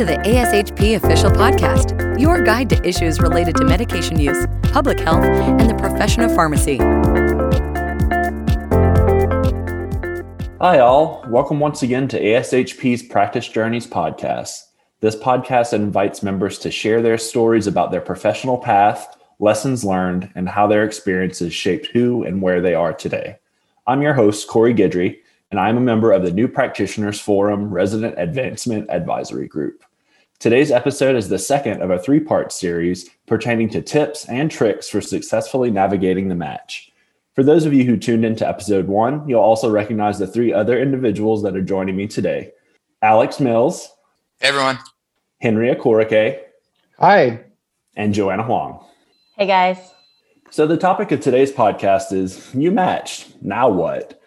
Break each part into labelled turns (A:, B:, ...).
A: to the ASHP official podcast, your guide to issues related to medication use, public health, and the profession of pharmacy.
B: Hi, all. Welcome once again to ASHP's Practice Journeys podcast. This podcast invites members to share their stories about their professional path, lessons learned, and how their experiences shaped who and where they are today. I'm your host, Corey Guidry, and I'm a member of the New Practitioners Forum Resident Advancement Advisory Group. Today's episode is the second of a three part series pertaining to tips and tricks for successfully navigating the match. For those of you who tuned into episode one, you'll also recognize the three other individuals that are joining me today Alex Mills.
C: Hey, everyone.
B: Henry Akorike.
D: Hi.
B: And Joanna Huang.
E: Hey, guys.
B: So, the topic of today's podcast is you matched. Now what?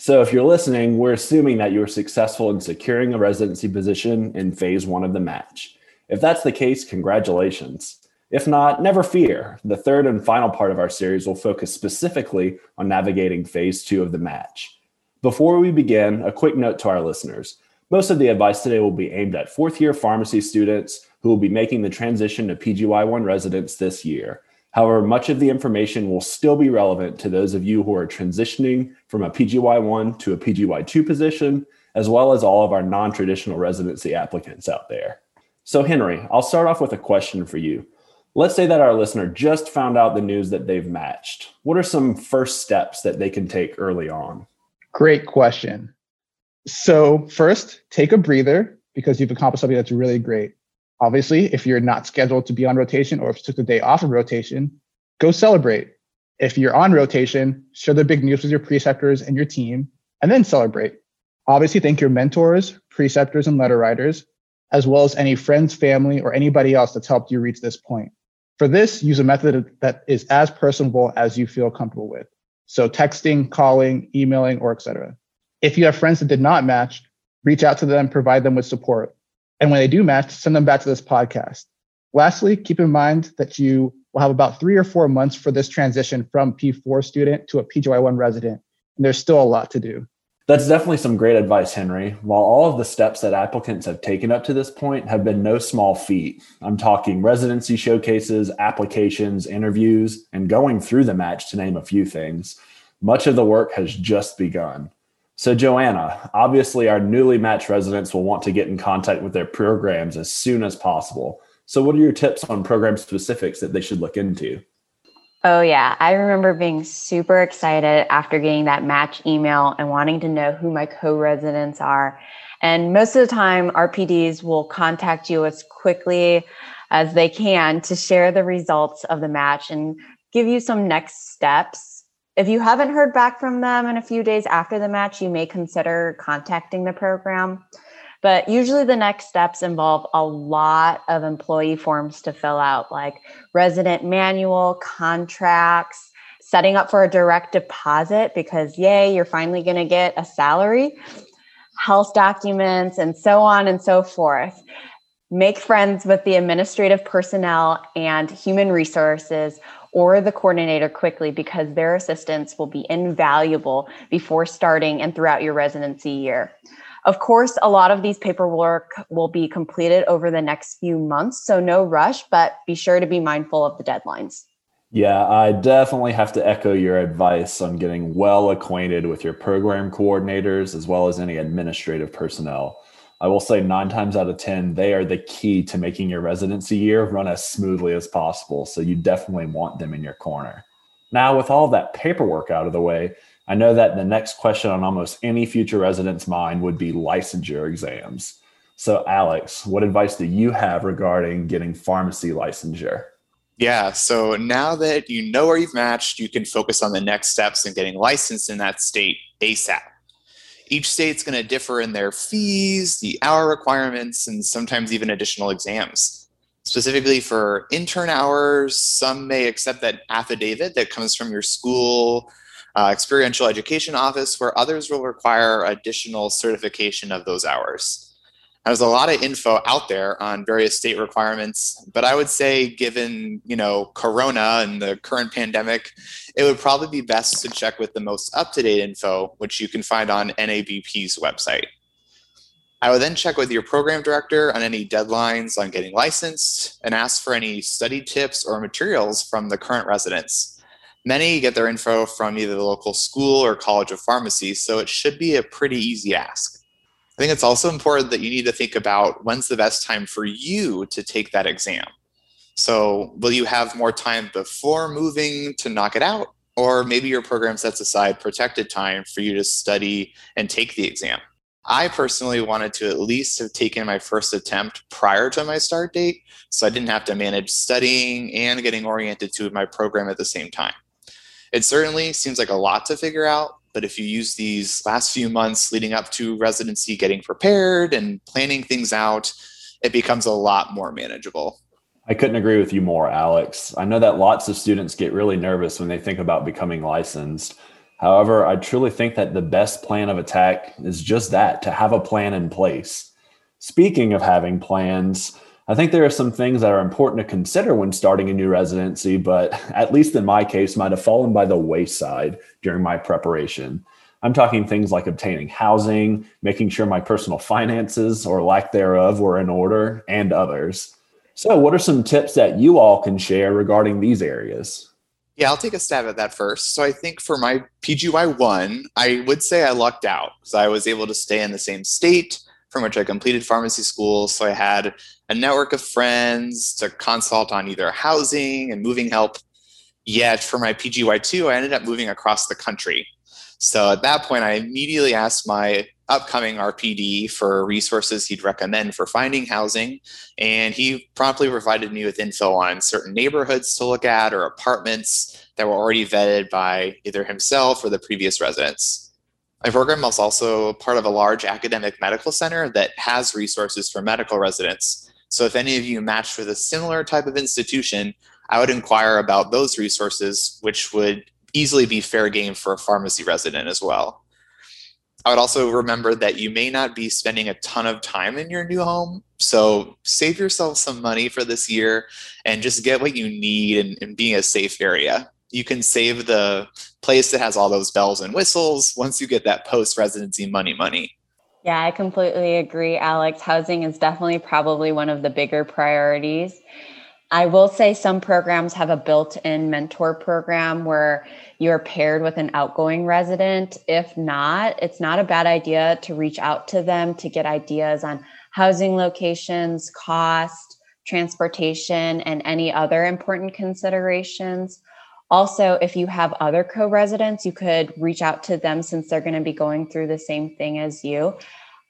B: So, if you're listening, we're assuming that you were successful in securing a residency position in phase one of the match. If that's the case, congratulations. If not, never fear. The third and final part of our series will focus specifically on navigating phase two of the match. Before we begin, a quick note to our listeners. Most of the advice today will be aimed at fourth year pharmacy students who will be making the transition to PGY1 residents this year. However, much of the information will still be relevant to those of you who are transitioning from a PGY1 to a PGY2 position, as well as all of our non traditional residency applicants out there. So, Henry, I'll start off with a question for you. Let's say that our listener just found out the news that they've matched. What are some first steps that they can take early on?
D: Great question. So, first, take a breather because you've accomplished something that's really great. Obviously, if you're not scheduled to be on rotation or if you took the day off of rotation, go celebrate. If you're on rotation, share the big news with your preceptors and your team, and then celebrate. Obviously, thank your mentors, preceptors, and letter writers, as well as any friends, family, or anybody else that's helped you reach this point. For this, use a method that is as personable as you feel comfortable with. So texting, calling, emailing, or etc. If you have friends that did not match, reach out to them, provide them with support. And when they do match, send them back to this podcast. Lastly, keep in mind that you will have about three or four months for this transition from P4 student to a PGY1 resident. And there's still a lot to do.
B: That's definitely some great advice, Henry. While all of the steps that applicants have taken up to this point have been no small feat, I'm talking residency showcases, applications, interviews, and going through the match to name a few things. Much of the work has just begun. So, Joanna, obviously, our newly matched residents will want to get in contact with their programs as soon as possible. So, what are your tips on program specifics that they should look into?
E: Oh, yeah. I remember being super excited after getting that match email and wanting to know who my co residents are. And most of the time, RPDs will contact you as quickly as they can to share the results of the match and give you some next steps if you haven't heard back from them in a few days after the match, you may consider contacting the program. But usually the next steps involve a lot of employee forms to fill out, like resident manual, contracts, setting up for a direct deposit because, yay, you're finally going to get a salary, health documents, and so on and so forth. Make friends with the administrative personnel and human resources or the coordinator quickly because their assistance will be invaluable before starting and throughout your residency year. Of course, a lot of these paperwork will be completed over the next few months, so no rush, but be sure to be mindful of the deadlines.
B: Yeah, I definitely have to echo your advice on getting well acquainted with your program coordinators as well as any administrative personnel. I will say nine times out of 10, they are the key to making your residency year run as smoothly as possible. So you definitely want them in your corner. Now, with all that paperwork out of the way, I know that the next question on almost any future resident's mind would be licensure exams. So, Alex, what advice do you have regarding getting pharmacy licensure?
C: Yeah, so now that you know where you've matched, you can focus on the next steps and getting licensed in that state ASAP. Each state's going to differ in their fees, the hour requirements, and sometimes even additional exams. Specifically for intern hours, some may accept that affidavit that comes from your school uh, experiential education office, where others will require additional certification of those hours. There's a lot of info out there on various state requirements, but I would say, given you know Corona and the current pandemic, it would probably be best to check with the most up-to-date info, which you can find on NABP's website. I would then check with your program director on any deadlines on getting licensed and ask for any study tips or materials from the current residents. Many get their info from either the local school or college of pharmacy, so it should be a pretty easy ask. I think it's also important that you need to think about when's the best time for you to take that exam. So, will you have more time before moving to knock it out? Or maybe your program sets aside protected time for you to study and take the exam. I personally wanted to at least have taken my first attempt prior to my start date, so I didn't have to manage studying and getting oriented to my program at the same time. It certainly seems like a lot to figure out, but if you use these last few months leading up to residency getting prepared and planning things out, it becomes a lot more manageable.
B: I couldn't agree with you more, Alex. I know that lots of students get really nervous when they think about becoming licensed. However, I truly think that the best plan of attack is just that to have a plan in place. Speaking of having plans, I think there are some things that are important to consider when starting a new residency, but at least in my case, might have fallen by the wayside during my preparation. I'm talking things like obtaining housing, making sure my personal finances or lack thereof were in order, and others. So, what are some tips that you all can share regarding these areas?
C: Yeah, I'll take a stab at that first. So, I think for my PGY1, I would say I lucked out because I was able to stay in the same state from which I completed pharmacy school. So, I had a network of friends to consult on either housing and moving help. Yet, for my PGY2, I ended up moving across the country. So, at that point, I immediately asked my upcoming RPD for resources he'd recommend for finding housing. And he promptly provided me with info on certain neighborhoods to look at or apartments that were already vetted by either himself or the previous residents. My program is also part of a large academic medical center that has resources for medical residents. So if any of you matched with a similar type of institution, I would inquire about those resources, which would easily be fair game for a pharmacy resident as well. I would also remember that you may not be spending a ton of time in your new home. So save yourself some money for this year and just get what you need and, and being a safe area. You can save the place that has all those bells and whistles once you get that post residency money money.
E: Yeah, I completely agree, Alex. Housing is definitely probably one of the bigger priorities. I will say some programs have a built in mentor program where you're paired with an outgoing resident. If not, it's not a bad idea to reach out to them to get ideas on housing locations, cost, transportation, and any other important considerations. Also, if you have other co residents, you could reach out to them since they're going to be going through the same thing as you.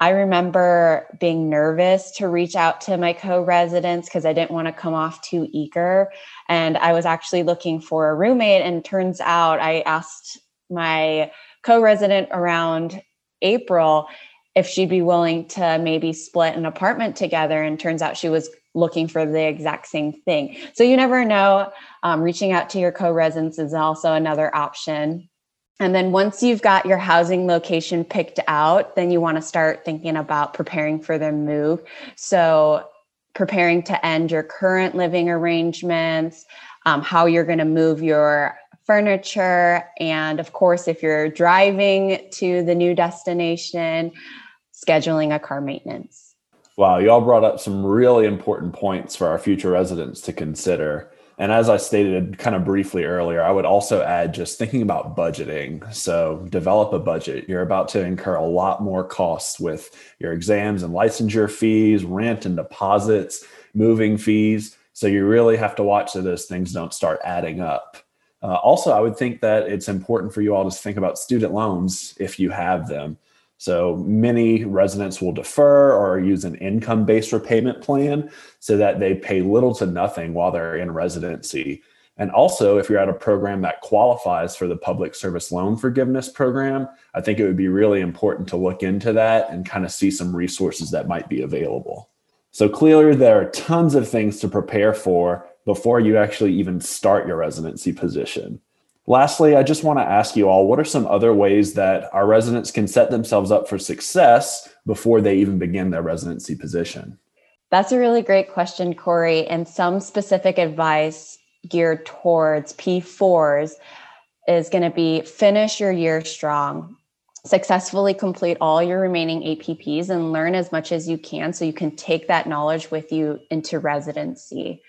E: I remember being nervous to reach out to my co residents because I didn't want to come off too eager. And I was actually looking for a roommate. And turns out I asked my co resident around April if she'd be willing to maybe split an apartment together. And turns out she was looking for the exact same thing. So you never know. Um, reaching out to your co residents is also another option. And then once you've got your housing location picked out, then you want to start thinking about preparing for the move. So, preparing to end your current living arrangements, um, how you're going to move your furniture, and of course, if you're driving to the new destination, scheduling a car maintenance.
B: Wow, y'all brought up some really important points for our future residents to consider. And as I stated kind of briefly earlier, I would also add just thinking about budgeting. So, develop a budget. You're about to incur a lot more costs with your exams and licensure fees, rent and deposits, moving fees. So, you really have to watch so those things don't start adding up. Uh, also, I would think that it's important for you all to think about student loans if you have them. So many residents will defer or use an income based repayment plan so that they pay little to nothing while they're in residency. And also, if you're at a program that qualifies for the public service loan forgiveness program, I think it would be really important to look into that and kind of see some resources that might be available. So, clearly, there are tons of things to prepare for before you actually even start your residency position. Lastly, I just want to ask you all what are some other ways that our residents can set themselves up for success before they even begin their residency position?
E: That's a really great question, Corey. And some specific advice geared towards P4s is going to be finish your year strong. successfully complete all your remaining APPs and learn as much as you can so you can take that knowledge with you into residency.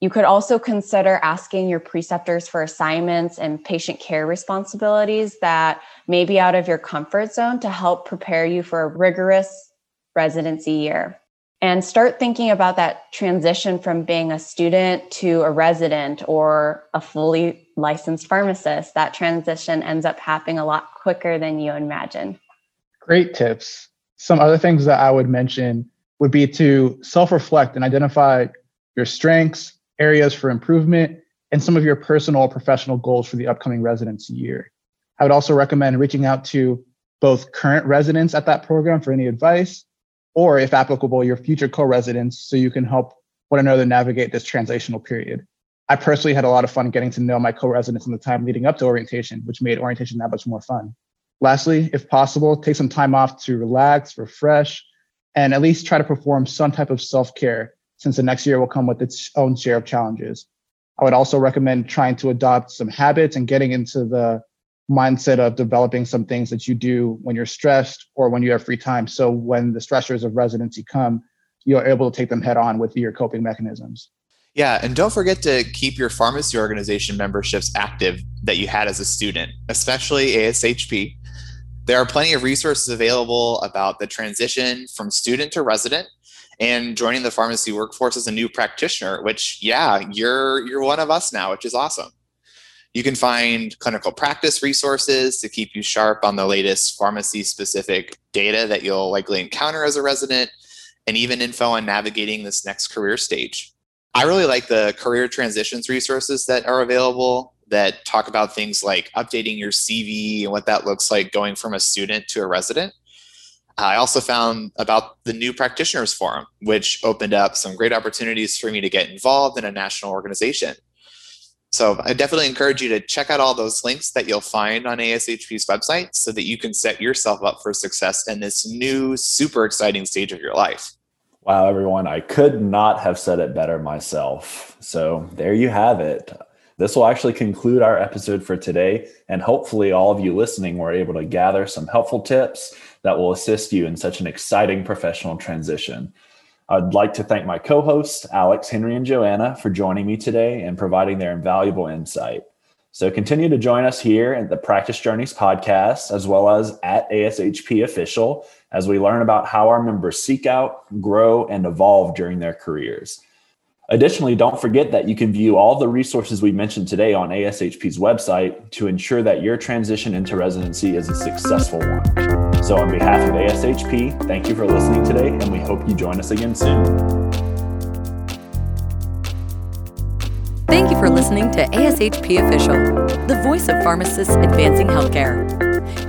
E: You could also consider asking your preceptors for assignments and patient care responsibilities that may be out of your comfort zone to help prepare you for a rigorous residency year. And start thinking about that transition from being a student to a resident or a fully licensed pharmacist. That transition ends up happening a lot quicker than you imagine.
D: Great tips. Some other things that I would mention would be to self reflect and identify your strengths, areas for improvement, and some of your personal or professional goals for the upcoming residency year. I would also recommend reaching out to both current residents at that program for any advice, or if applicable, your future co-residents so you can help one another navigate this translational period. I personally had a lot of fun getting to know my co-residents in the time leading up to orientation, which made orientation that much more fun. Lastly, if possible, take some time off to relax, refresh, and at least try to perform some type of self-care since the next year will come with its own share of challenges. I would also recommend trying to adopt some habits and getting into the mindset of developing some things that you do when you're stressed or when you have free time. So when the stressors of residency come, you're able to take them head on with your coping mechanisms.
C: Yeah, and don't forget to keep your pharmacy organization memberships active that you had as a student, especially ASHP. There are plenty of resources available about the transition from student to resident and joining the pharmacy workforce as a new practitioner, which yeah, you're you're one of us now, which is awesome. You can find clinical practice resources to keep you sharp on the latest pharmacy specific data that you'll likely encounter as a resident, and even info on navigating this next career stage. I really like the career transitions resources that are available that talk about things like updating your CV and what that looks like going from a student to a resident. I also found about the New Practitioners Forum, which opened up some great opportunities for me to get involved in a national organization. So I definitely encourage you to check out all those links that you'll find on ASHP's website so that you can set yourself up for success in this new, super exciting stage of your life.
B: Wow, everyone, I could not have said it better myself. So there you have it. This will actually conclude our episode for today. And hopefully, all of you listening were able to gather some helpful tips that will assist you in such an exciting professional transition. I'd like to thank my co hosts, Alex, Henry, and Joanna, for joining me today and providing their invaluable insight. So continue to join us here at the Practice Journeys podcast, as well as at ASHP Official, as we learn about how our members seek out, grow, and evolve during their careers. Additionally, don't forget that you can view all the resources we mentioned today on ASHP's website to ensure that your transition into residency is a successful one. So, on behalf of ASHP, thank you for listening today, and we hope you join us again soon.
A: Thank you for listening to ASHP Official, the voice of pharmacists advancing healthcare.